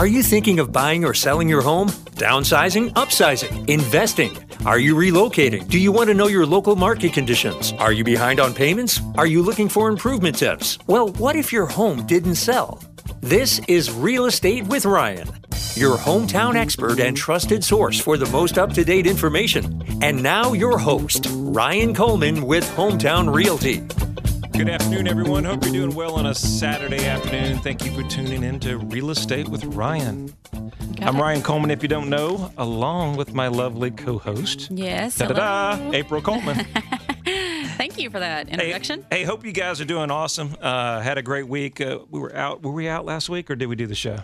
Are you thinking of buying or selling your home? Downsizing, upsizing, investing? Are you relocating? Do you want to know your local market conditions? Are you behind on payments? Are you looking for improvement tips? Well, what if your home didn't sell? This is Real Estate with Ryan, your hometown expert and trusted source for the most up to date information. And now, your host, Ryan Coleman with Hometown Realty. Good afternoon, everyone. Hope you're doing well on a Saturday afternoon. Thank you for tuning in to Real Estate with Ryan. I'm Ryan Coleman, if you don't know, along with my lovely co host. Yes. Da da da. April Coleman. Thank you for that hey, introduction. hey, hope you guys are doing awesome. Uh, had a great week. Uh, we were out. Were we out last week or did we do the show?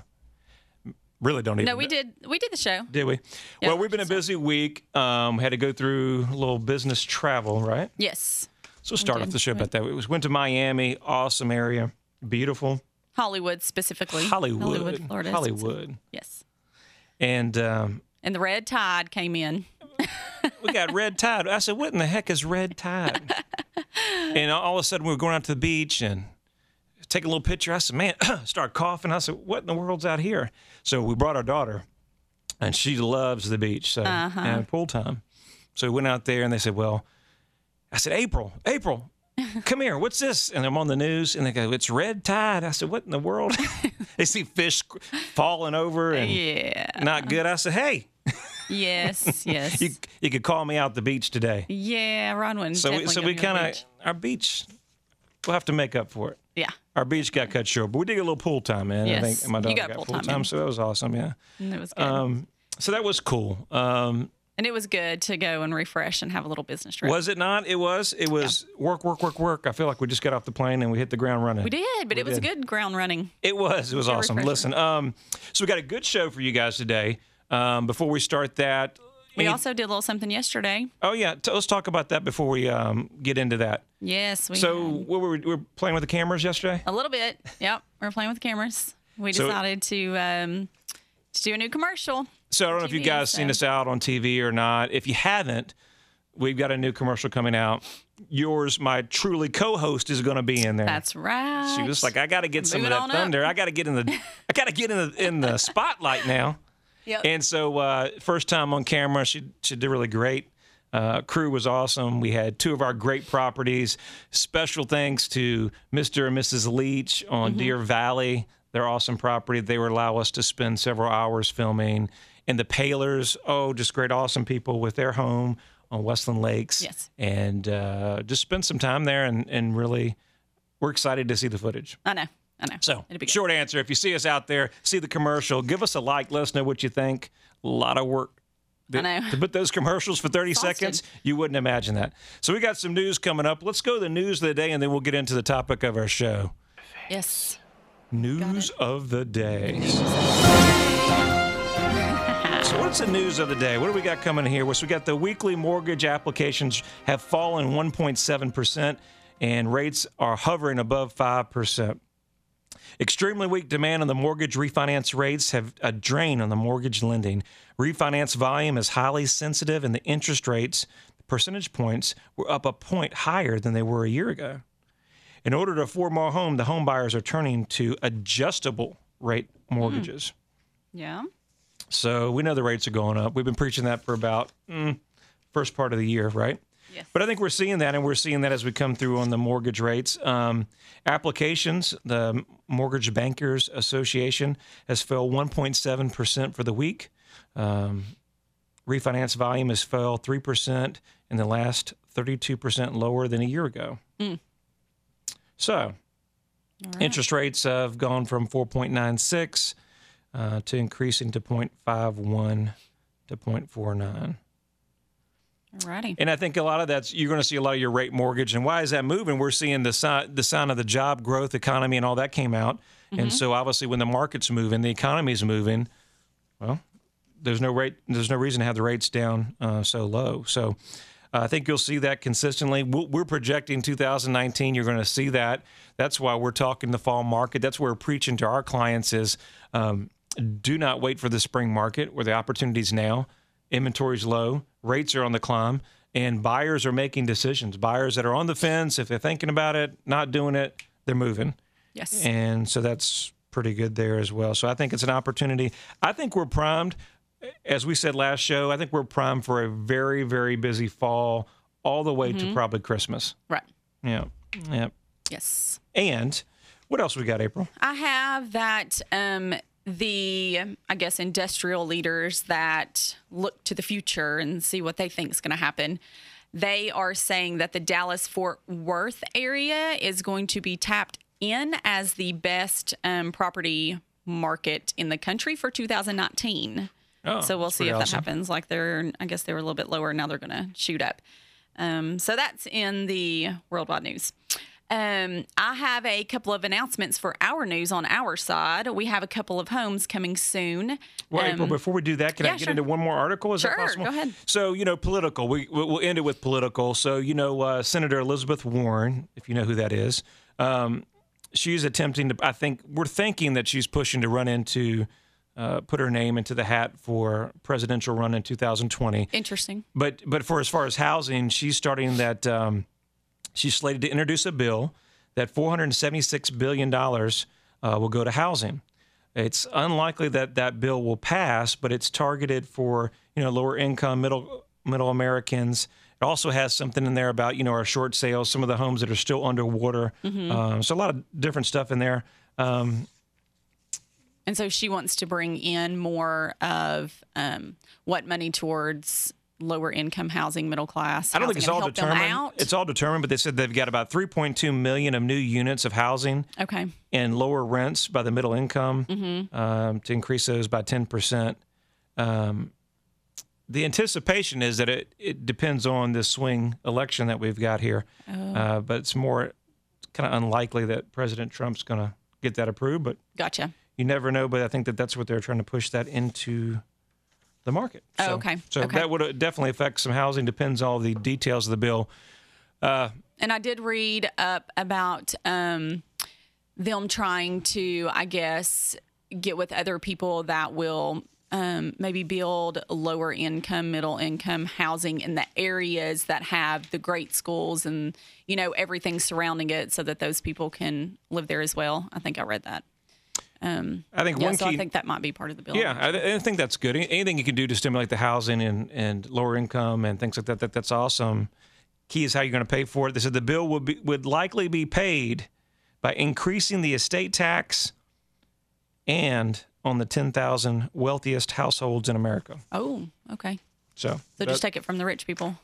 Really don't even No, we know. did. We did the show. Did we? Yeah, well, we've been a busy week. Um, had to go through a little business travel, right? Yes. So we'll start off the show about that. We was- went to Miami, awesome area, beautiful. Hollywood specifically. Hollywood. Hollywood, Florida. Hollywood. Yes. And um, And the red tide came in. we got red tide. I said, what in the heck is red tide? and all of a sudden we were going out to the beach and take a little picture. I said, man, start coughing. I said, what in the world's out here? So we brought our daughter and she loves the beach. So and pool time. So we went out there and they said, well, I said, April, April, come here. What's this? And I'm on the news and they go, it's red tide. I said, what in the world? they see fish falling over and Yeah. not good. I said, hey, Yes. Yes. you, you could call me out the beach today. yeah. Ron wouldn't. So we, so we kind of our beach. We'll have to make up for it. Yeah. Our beach got cut short, but we did get a little pool time in. I Yes. think my daughter got got, pool time time, so that was awesome. Yeah. And it was good. Um, so that was cool. Um, and it was good to go and refresh and have a little business trip. was it not? It was. It was work, work, work, work. I feel like we just got off the plane and we hit the ground running. we did, but it was did. good ground running. It was. It was Good awesome. Listen. Um, so we got a good show for you guys today. Um, before we start that, We any- also did a little something yesterday. oh yeah, t- let's talk about that before we um, get into that. Yes. We So what were we, we were playing with the cameras yesterday? a little bit. Yep. We are playing with the cameras. We So- decided to um, to do a new commercial. So I don't know if you guys seen so- us out on TV or not. If you haven't, we've got a new commercial coming out. Yours, my truly co-host, is going to be in there. That's right. she was like, I got to get some of that on up. thunder. I got to get in the, I got to get in the in the spotlight now. Yep. And so, uh, first time on camera, she she did really great. Uh, crew was awesome. We had two of our great properties. Special thanks to Mr. and Mrs. Leach on Mm-hmm. Deer Valley. Their awesome property. They would allow us to spend several hours filming. And the Palers, oh, just great, awesome people with their home on Westland Lakes. Yes. And uh, just spend some time there and, and really, we're excited to see the footage. I know. I know. So, It'll be good. short answer if you see us out there, see the commercial, give us a like, let us know what you think. A lot of work. I know. To put those commercials for 30 Exhausted. seconds, you wouldn't imagine that. So, we got some news coming up. Let's go to the news of the day and then we'll get into the topic of our show. Yes. News of the day. So, what's the news of the day? What do we got coming here? Well, so we got the weekly mortgage applications have fallen 1.7%, and rates are hovering above 5%. Extremely weak demand on the mortgage refinance rates have a drain on the mortgage lending. Refinance volume is highly sensitive, and the interest rates, percentage points, were up a point higher than they were a year ago. In order to afford more home, the home buyers are turning to adjustable rate mortgages. Yeah. So we know the rates are going up. We've been preaching that for about mm, first part of the year, right? Yes. But I think we're seeing that, and we're seeing that as we come through on the mortgage rates. Um, applications, the Mortgage Bankers Association has fell 1.7 percent for the week. Um, refinance volume has fell three percent in the last 32 percent lower than a year ago. So interest rates have gone from 4.96 uh, to increasing to 0.51 to 0.49. Alrighty. And I think a lot of that's you're going to see a lot of your rate mortgage. And why is that moving? We're seeing the sign the sign of the job growth economy and all that came out. And so obviously when the market's moving, the economy's moving. Well, there's no rate. There's no reason to have the rates down uh, so low. So I think you'll see that consistently. We're projecting 2019. You're going to see that. That's why we're talking the fall market. That's where we're preaching to our clients is um, do not wait for the spring market where the opportunity's now. Inventory's low, rates are on the climb, and buyers are making decisions. Buyers that are on the fence, if they're thinking about it, not doing it, they're moving. Yes. And so that's pretty good there as well. So I think it's an opportunity. I think we're primed. As we said last show, I think we're primed for a very, very busy fall, all the way to probably Christmas. Right. Yeah, yeah. Yes. And what else we got, April? I have that um, the, I guess, industrial leaders that look to the future and see what they think is going to happen. They are saying that the Dallas Fort Worth area is going to be tapped in as the best um, property market in the country for 2019. Oh, so we'll see if that awesome. happens. Like they're, I guess they were a little bit lower. And now they're going to shoot up. Um, so that's in the worldwide news. Um, I have a couple of announcements for our news on our side. We have a couple of homes coming soon. Well, April, Um, before we do that, can I get sure. into one more article? Is Sure, that possible? go ahead. So, you know, political. We, we- we'll end it with political. So, you know, uh, Senator Elizabeth Warren, if you know who that is, um, she's attempting to, I think, we're thinking that she's pushing to run into, uh, put her name into the hat for presidential run in 2020. Interesting. But but for as far as housing, she's starting that. Um, she's slated to introduce a bill that 476 billion dollars uh, will go to housing. It's unlikely that that bill will pass, but it's targeted for you know lower income, middle middle Americans. It also has something in there about you know our short sales, some of the homes that are still underwater. Um, so a lot of different stuff in there. Um, And so she wants to bring in more of um, what money towards lower income housing, middle class. I don't think it's all determined. It's all determined, but they said they've got about 3.2 million of new units of housing. okay. and lower rents by the middle income Mm-hmm. um, to increase those by 10%. Um, the anticipation is that it, it depends on this swing election that we've got here, Oh. uh, but it's more kind of unlikely that President Trump's going to get that approved. But Gotcha. You never know. But I think that that's what they're trying to push that into the market. Oh, So- okay. So Okay. that would uh, definitely affect some housing. Depends on all the details of the bill. And I did read up about um, them trying to, I guess, get with other people that will um, maybe build lower income, middle income housing in the areas that have the great schools and, you know, everything surrounding it so that those people can live there as well. I think I read that. Um, I think Yeah, one so key. I think that might be part of the bill. Yeah, I, I think that's good. Anything you can do to stimulate the housing and, and lower income and things like that, that that's awesome. Key is how you're going to pay for it. They said the bill would be, would likely be paid by increasing the estate tax and on the 10,000 wealthiest households in America. Oh, okay. So, So that- just take it from the rich people.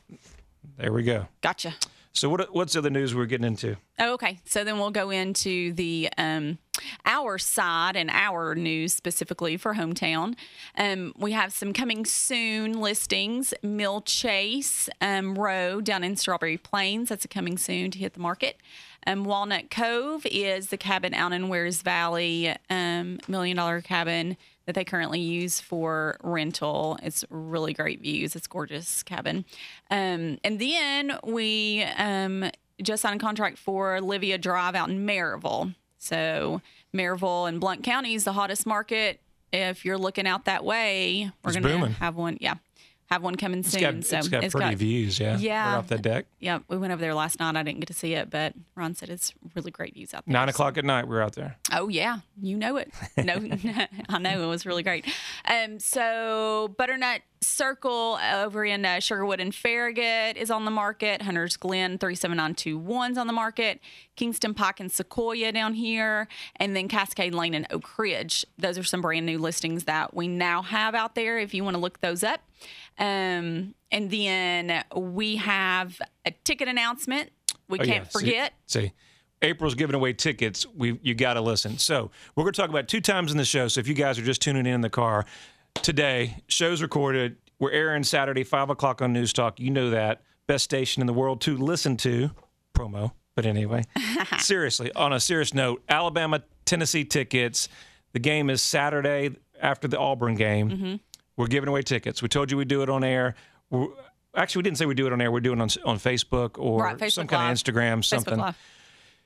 there we go. Gotcha. So what what's the other news we're getting into? Oh, okay. So then we'll go into the um, our side and our news specifically for hometown. Um, we have some coming soon listings. Mill Chase um, Row down in Strawberry Plains. That's a coming soon to hit the market. Um, Walnut Cove is the cabin out in Wears Valley, um, million dollar cabin that they currently use for rental. It's really great views. It's gorgeous cabin. Um, and then we um, just signed a contract for Olivia Drive out in Maryville. So Maryville and Blount County is the hottest market. If you're looking out that way, we're It's gonna booming. have one. Yeah, have one coming It's soon. got, so it's got pretty views, yeah. Yeah. Right off the deck. Yeah, we went over there last night. I didn't get to see it, but Ron said it's really great views out there. Nine So- o'clock at night, we're out there. Oh yeah, you know it. No, I know it was really great. Um, so Butternut Circle over in uh, Sugarwood and Farragut is on the market. Hunter's Glen 37921 is on the market. Kingston Pike and Sequoia down here, and then Cascade Lane and Oak Ridge. Those are some brand new listings that we now have out there. If you want to look those up, um, and then we have a ticket announcement. We Oh, can't yeah. See- forget. See, April's giving away tickets. We you got to listen. So we're going to talk about two times in the show. So if you guys are just tuning in in the car today, show's recorded. We're airing Saturday five o'clock on News Talk. You know that best station in the world to listen to. Promo, but anyway, seriously. On a serious note, Alabama Tennessee tickets. The game is Saturday after the Auburn game. Mm-hmm. We're giving away tickets. We told you we'd do it on air. We're, actually, we didn't say we'd do it on air. We're doing it on on Facebook or Facebook some kind Live. of Instagram, something.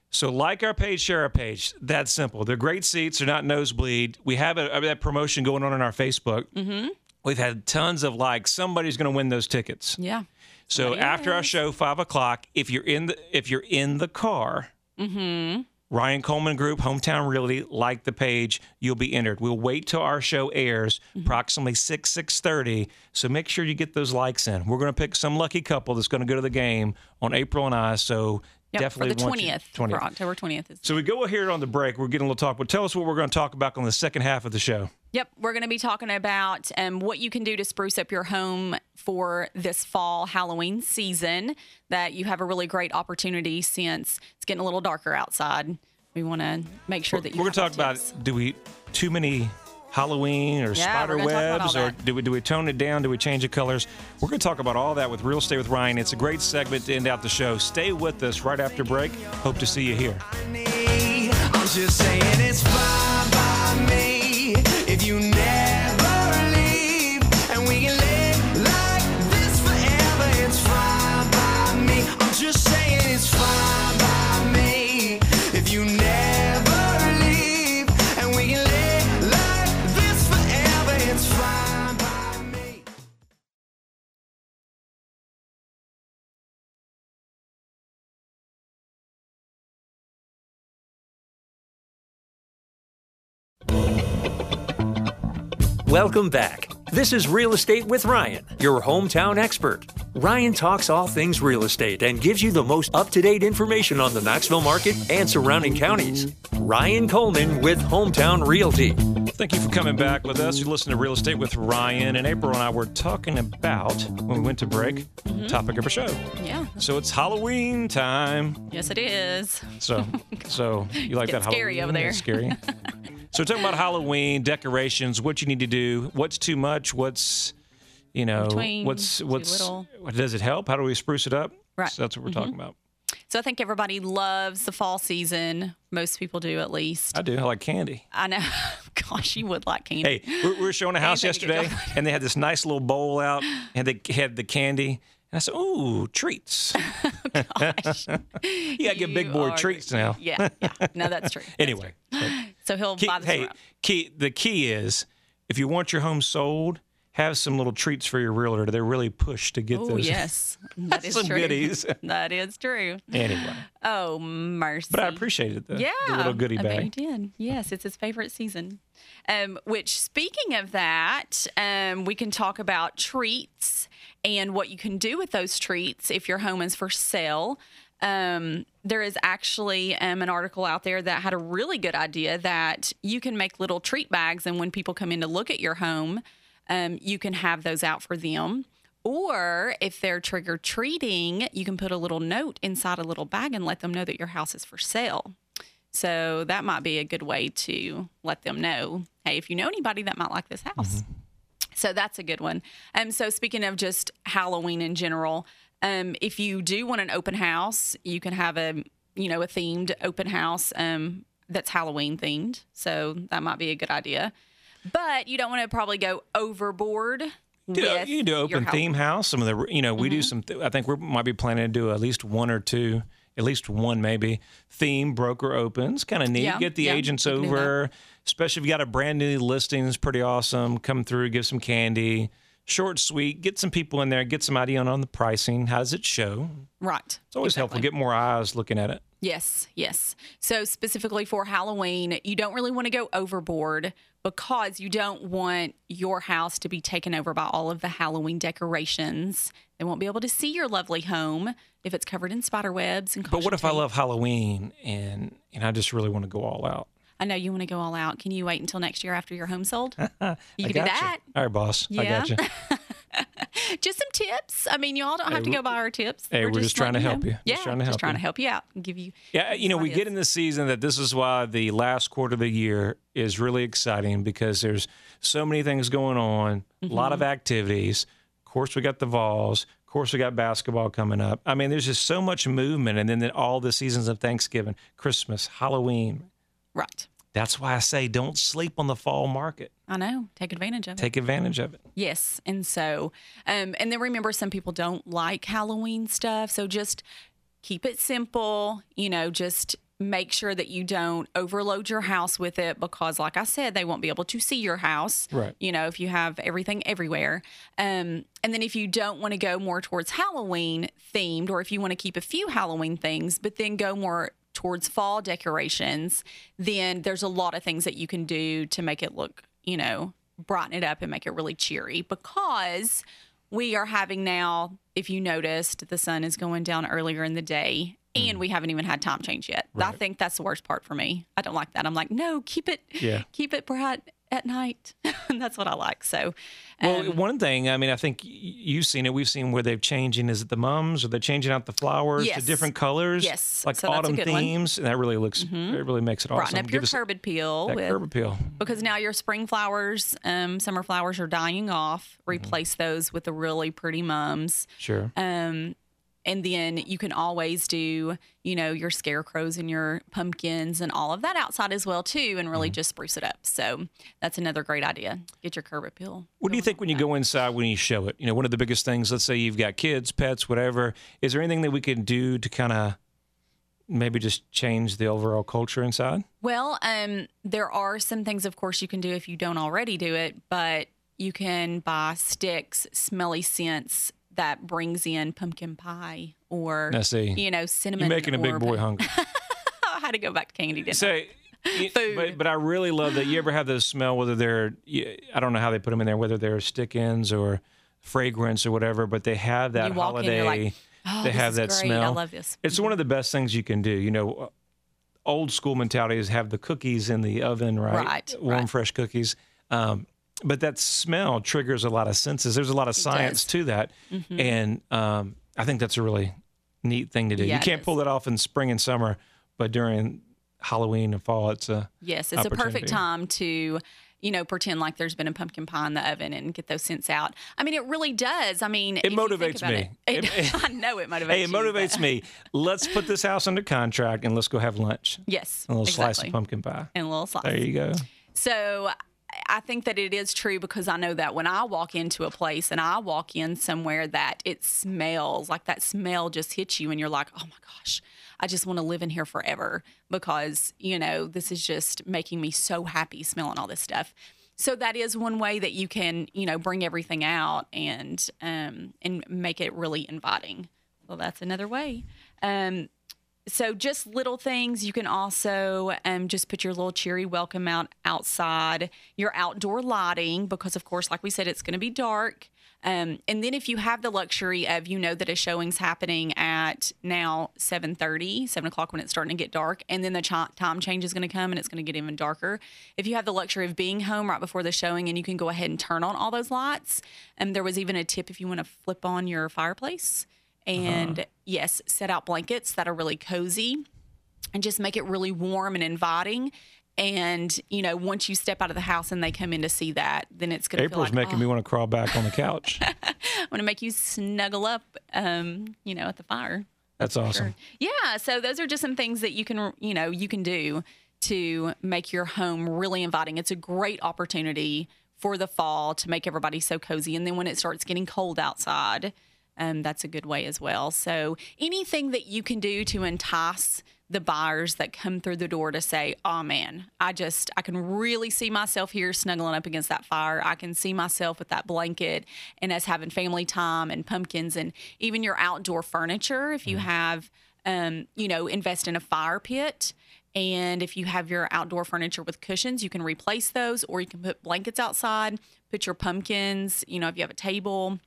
So like our page, share our page. That's simple. They're great seats. They're not nosebleed. We have a, that promotion going on on our Facebook. Mm-hmm. We've had tons of likes. Somebody's going to win those tickets. Yeah. So Somebody after our show, five o'clock, if you're in the if you're in the car, Mm-hmm. Ryan Coleman Group, Hometown Realty, like the page, you'll be entered. We'll wait till our show airs, Mm-hmm. approximately six six thirty. So make sure you get those likes in. We're going to pick some lucky couple that's going to go to the game on April and I. So Yep, definitely for the 20th, 20th. for October 20th. Is So we go here on the break. We're getting a little talk, but tell us what we're going to talk about on the second half of the show. Yep, we're going to be talking about um, what you can do to spruce up your home for this fall Halloween season. That you have a really great opportunity since it's getting a little darker outside. We want to make sure that you. we're going to talk about do we too many Halloween or Yeah, spider we're gonna talk about webs, or do we do we tone it down? Do we change the colors? We're going to talk about all that with Real Estate with Ryan. It's a great segment to end out the show. Stay with us right after break. Hope to see you here. Welcome back. This is Real Estate with Ryan, your hometown expert. Ryan talks all things real estate and gives you the most up to date information on the Knoxville market and surrounding counties. Ryan Coleman with Hometown Realty. Thank you for coming back with us. You listen to Real Estate with Ryan and April and I were talking about when we went to break mm-hmm. topic of our show. Yeah, So it's Halloween time. yes, it is. So, so you like Getting that scary over Halloween? there. It's scary. so we're talking about Halloween decorations. What you need to do. What's too much? What's you know? Between, what's what's what does it help? How do we spruce it up? Right. Mm-hmm. So that's what we're talking about. So I think everybody loves the fall season. Most people do, at least. I do. I like candy. I know. Gosh, you would like candy. Hey, we we were showing a house Anything yesterday, and they had this nice little bowl out, and they had the candy. And I said, "Ooh, treats! Oh, gosh, you gotta give big boy treats now." Yeah, yeah. No, that's true. Anyway, So he'll key, buy this hey, key. The key is if you want your home sold, have some little treats for your realtor. They're really pushed to get Oh those. yes, that is Some true. goodies. That is true. Anyway, Oh mercy. but I appreciated the, yeah, the little goodie I bet you did. Yes, it's his favorite season. Um, which, speaking of that, um, we can talk about treats and what you can do with those treats if your home is for sale. Um, there is actually um, an article out there that had a really good idea that you can make little treat bags, and when people come in to look at your home, um, you can have those out for them. Or if they're trick or treating, you can put a little note inside a little bag and let them know that your house is for sale. So that might be a good way to let them know, hey, if you know anybody that might like this house. So that's a good one. Um, so speaking of just Halloween in general, um, if you do want an open house, you can have a you know a themed open house um, that's Halloween themed. So that might be a good idea. But you don't want to probably go overboard. You, know, you can do open theme house. Some of the, you know, we do some. I think we might be planning to do at least one or two, at least one maybe theme broker opens. Kind of neat. Yeah, Get the yeah, agents we can do that. over, especially if you got a brand new listing. It's pretty awesome. Come through, give some candy. Short, sweet. Get some people in there. Get some idea on, on the pricing. How does it show? Right. It's always helpful. Get more eyes looking at it. Yes, yes. So specifically for Halloween, you don't really want to go overboard because you don't want your house to be taken over by all of the Halloween decorations. They won't be able to see your lovely home if it's covered in spider webs and But what if I love Halloween and and I just really want to go all out? I know you want to go all out. Can you wait until next year after your home sold? You can do gotcha. that. All right, boss. I got you. Just some tips. I mean, you all don't have to go buy our tips. hey, we're just trying to letting help know. you. Just Yeah, trying to help trying you. to help you out and give you. Yeah, you know, we ideas. get in this season that this is why the last quarter of the year is really exciting because there's so many things going on, a lot Mm-hmm. of activities. Of course, we got the Vols. Of course, we got basketball coming up. I mean, there's just so much movement, and then the, all the seasons of Thanksgiving, Christmas, Halloween. Right. That's why I say don't sleep on the fall market. I know. Take advantage of it. Take advantage of it. Yes. And so, um, and then remember, some people don't like Halloween stuff. So just keep it simple, you know, just make sure that you don't overload your house with it because, like I said, they won't be able to see your house. Right. You know, if you have everything everywhere. Um, and then if you don't want to go more towards Halloween themed, or if you want to keep a few Halloween things, but then go more towards fall decorations, then there's a lot of things that you can do to make it look, you know, brighten it up and make it really cheery because we are having now, if you noticed, the sun is going down earlier in the day and we haven't even had time change yet. I Mm. Think that's the worst part for me. I don't like that. I'm like, no, keep it, Yeah. keep it bright at night. and that's what I like. So, Well, um, one thing, I mean, I think you've seen it. We've seen where they're changing. Is it the mums? Or they're changing out the flowers Yes. to different colors? Yes. like So autumn good one. Mm-hmm. themes. And that really looks. It really makes it brighten awesome. up your Give us curb appeal that with curb appeal. because now your spring flowers, um, summer flowers are dying off. Mm-hmm. Replace those with the really pretty mums. Sure. Um, and then you can always do, you know, your scarecrows and your pumpkins and all of that outside as well too, and Mm-hmm. really just spruce it up. So that's another great idea. Get your curb appeal. What do you think when you go inside when you show it? You know, one of the biggest things. Let's say you've got kids, pets, whatever. Is there anything that we can do to kind of maybe just change the overall culture inside? Well, um, there are some things, of course, you can do if you don't already do it, but you can buy sticks, smelly scents that brings in pumpkin pie or I see. you know cinnamon. You're making a big boy hungry. I had to go back to candy dinner. Food. but but I really love that. You ever have those smell? Whether they're I don't know how they put them in there, whether they're stick-ins or fragrance or whatever, but they have that in, holiday. like, Oh, they have that great. smell. I love this. It's one of the best things you can do. You know, uh, old school mentality is have the cookies in the oven, right? Right, Warm, right. fresh cookies. Um, but that smell triggers a lot of senses. There's a lot of science. Mm-hmm. to that, and um, I think that's a really neat thing to do. Yeah, you can't pull that off in spring and summer, but during Halloween and fall, it's a Yes, it's a perfect time to, you know, pretend like there's been a pumpkin pie in the oven and get those scents out. I mean, it really does. I mean, It motivates me. It, It- I know it motivates. Hey, it you, but- motivates me. Let's put this house under contract and let's go have lunch. Yes, A little slice of pumpkin pie. and a little slice. There you go. So I think that it is true because I know that when I walk into a place and I walk in somewhere that it smells like that smell just hits you and you're like, oh my gosh, I just want to live in here forever because, you know, this is just making me so happy smelling all this stuff. So that is one way that you can, you know, bring everything out and um, and make it really inviting. Well, that's another way. Um, so just little things. You can also um, just put your little cheery welcome out outside. Your outdoor lighting because of course like we said it's going to be dark. Um, and then if you have the luxury of you know that a showing's happening at now 7.30 7 o'clock when it's starting to get dark and then the ch- time change is going to come and it's going to get even darker. If you have the luxury of being home right before the showing and you can go ahead and turn on all those lights. And there was even a tip if you want to flip on your fireplace and yes, set out blankets that are really cozy and just make it really warm and inviting. And you know, once you step out of the house and they come in to see that, then it's going to feel April's like, making me want to crawl back on the couch. I want to make you snuggle up, um, you know, at the fire. That's awesome. Yeah, so those are just some things that you can, you know, you can do to make your home really inviting. It's a great opportunity for the fall to make everybody so cozy. And then when it starts getting cold outside, um, that's a good way as well. So anything that you can do to entice the buyers that come through the door to say, "Oh man, I just I can really see myself here snuggling up against that fire. I can see myself with that blanket and us having family time and pumpkins and even your outdoor furniture. If you have, um, you know, invest in a fire pit." And if you have your outdoor furniture with cushions, you can replace those, or you can put blankets outside, put your pumpkins, you know, if you have a table,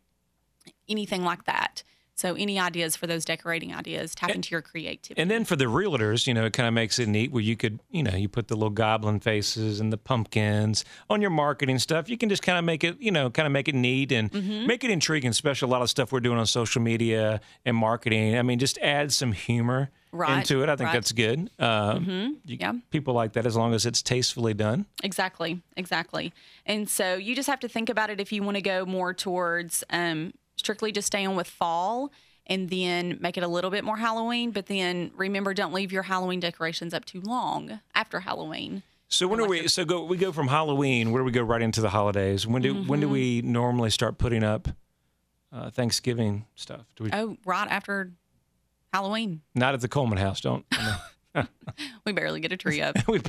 anything like that. So, any ideas for those decorating ideas? Tap into your creativity. And then for the realtors, you know, it kind of makes it neat where you could, you know, you put the little goblin faces and the pumpkins on your marketing stuff. You can just kind of make it, you know, kind of make it neat and Mm-hmm. make it intriguing, especially a lot of stuff we're doing on social media and marketing. I mean, just add some humor Right, into it. I think right. that's good. Uh, you- yeah. People like that as long as it's tastefully done. Exactly, exactly. And so you just have to think about it if you want to go more towards um, strictly just staying with fall and then make it a little bit more Halloween. But then remember, don't leave your Halloween decorations up too long after Halloween. So when are we? So go. We go from Halloween. Where do we go right into the holidays? When do when do Mm-hmm. we normally start putting up uh, Thanksgiving stuff? Do we? Oh, right after Halloween. Not at the Coleman house. Don't. no. We barely get a tree up. we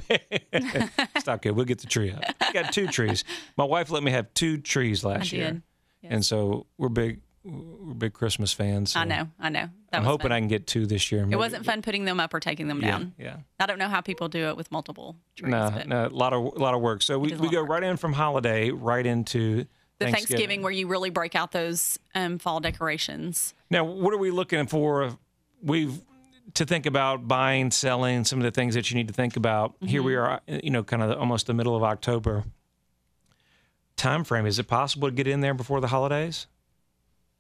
stop good. We'll get the tree up. We got two trees. My wife let me have two trees last year, and so we're big we're big Christmas fans. I know, I know. That I'm hoping fun. I can get two this year. It wasn't fun putting them up or taking them Yeah, down. yeah. I don't know how people do it with multiple trees. No, no, a lot of a lot of work. So we, we go work. right in from holiday right into the Thanksgiving. where you really break out those um, fall decorations. Now, what are we looking for? We've to think about buying, selling, some of the things that you need to think about. Here we are, you know, kind of almost the middle of October. Time frame: Is it possible to get in there before the holidays?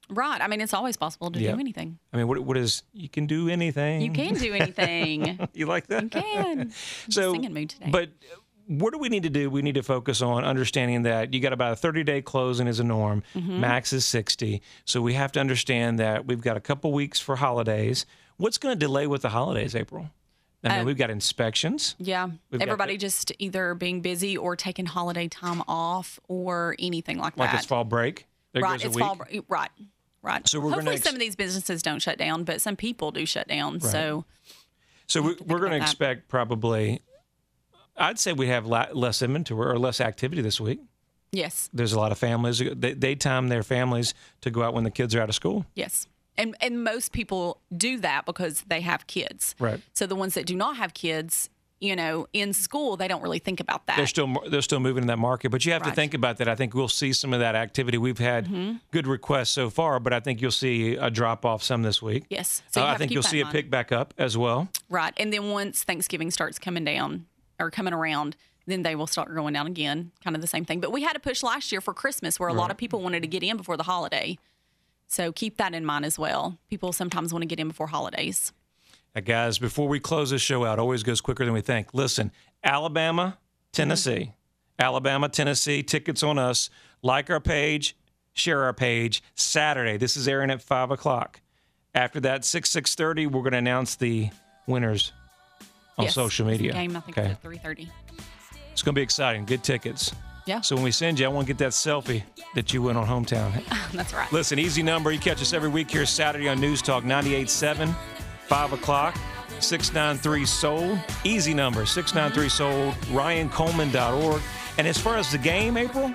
Right. I mean, it's always possible to Yeah. do anything. I mean, what what is you can do anything? You can do anything. You like that? you can. so, singing mood today. But what do we need to do? We need to focus on understanding that you got about a 30 day closing is a norm. Mm-hmm. Max is 60. So we have to understand that we've got a couple weeks for holidays. What's going to delay with the holidays, April? I mean, Um, we've got inspections. Yeah. We've Everybody the- just either being busy or taking holiday time off or anything like, Like that. Like it's fall break. There right. goes a it's week. fall. br- Right. Right. So we're Hopefully, ex- some of these businesses don't shut down, but some people do shut down. So So we, we're going to about that. expect probably, I'd say we have less inventory or less activity this week. yes, There's a lot of families, they, they time their families to go out when the kids are out of school. yes, and and most people do that because they have kids. Right. So the ones that do not have kids, you know, in school, they don't really think about that. they're still they're still moving in that market. But you have to think about that. I think we'll see some of that activity. We've had good requests so far, but I think you'll see a drop off some this week. yes. So Uh, I think you'll see in it pick back up as well. Right. And then once Thanksgiving starts coming down or coming around, then they will start going down again. Kind of the same thing. But we had a push last year for Christmas where a lot of people wanted to get in before the holiday. So keep that in mind as well. People sometimes want to get in before holidays. Uh, guys, before we close this show out, always goes quicker than we think. Listen, Alabama, Tennessee, Alabama, Tennessee, tickets on us. Like our page, share our page. Saturday, this is airing at five o'clock. After that, six six thirty, we're going to announce the winners on Yes. social media. Game, I think, okay, at 3.30. it's going to be exciting. Good tickets. Yeah, So when we send you, I want to get that selfie that you went on hometown. that's right. Listen, easy number. You catch us every week here Saturday on News Talk 98.7, 5 o'clock, 693 Sold. Easy number, 693 Sold, ryancoleman.org. And as far as the game, April,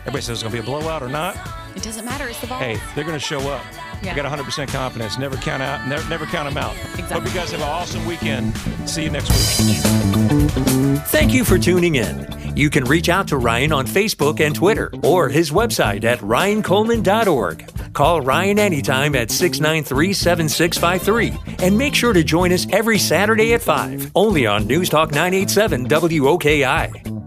everybody says it's going to be a blowout or not. It doesn't matter. It's the ball. Hey, they're going to show up. Yeah. I got 100% confidence. Never count out. Never, never count them out. Hope you guys have an awesome weekend. See you next week. Thank you for tuning in. You can reach out to Ryan on Facebook and Twitter or his website at ryancoleman.org. Call Ryan anytime at 693 7653 and make sure to join us every Saturday at 5, only on News Talk 987 WOKI.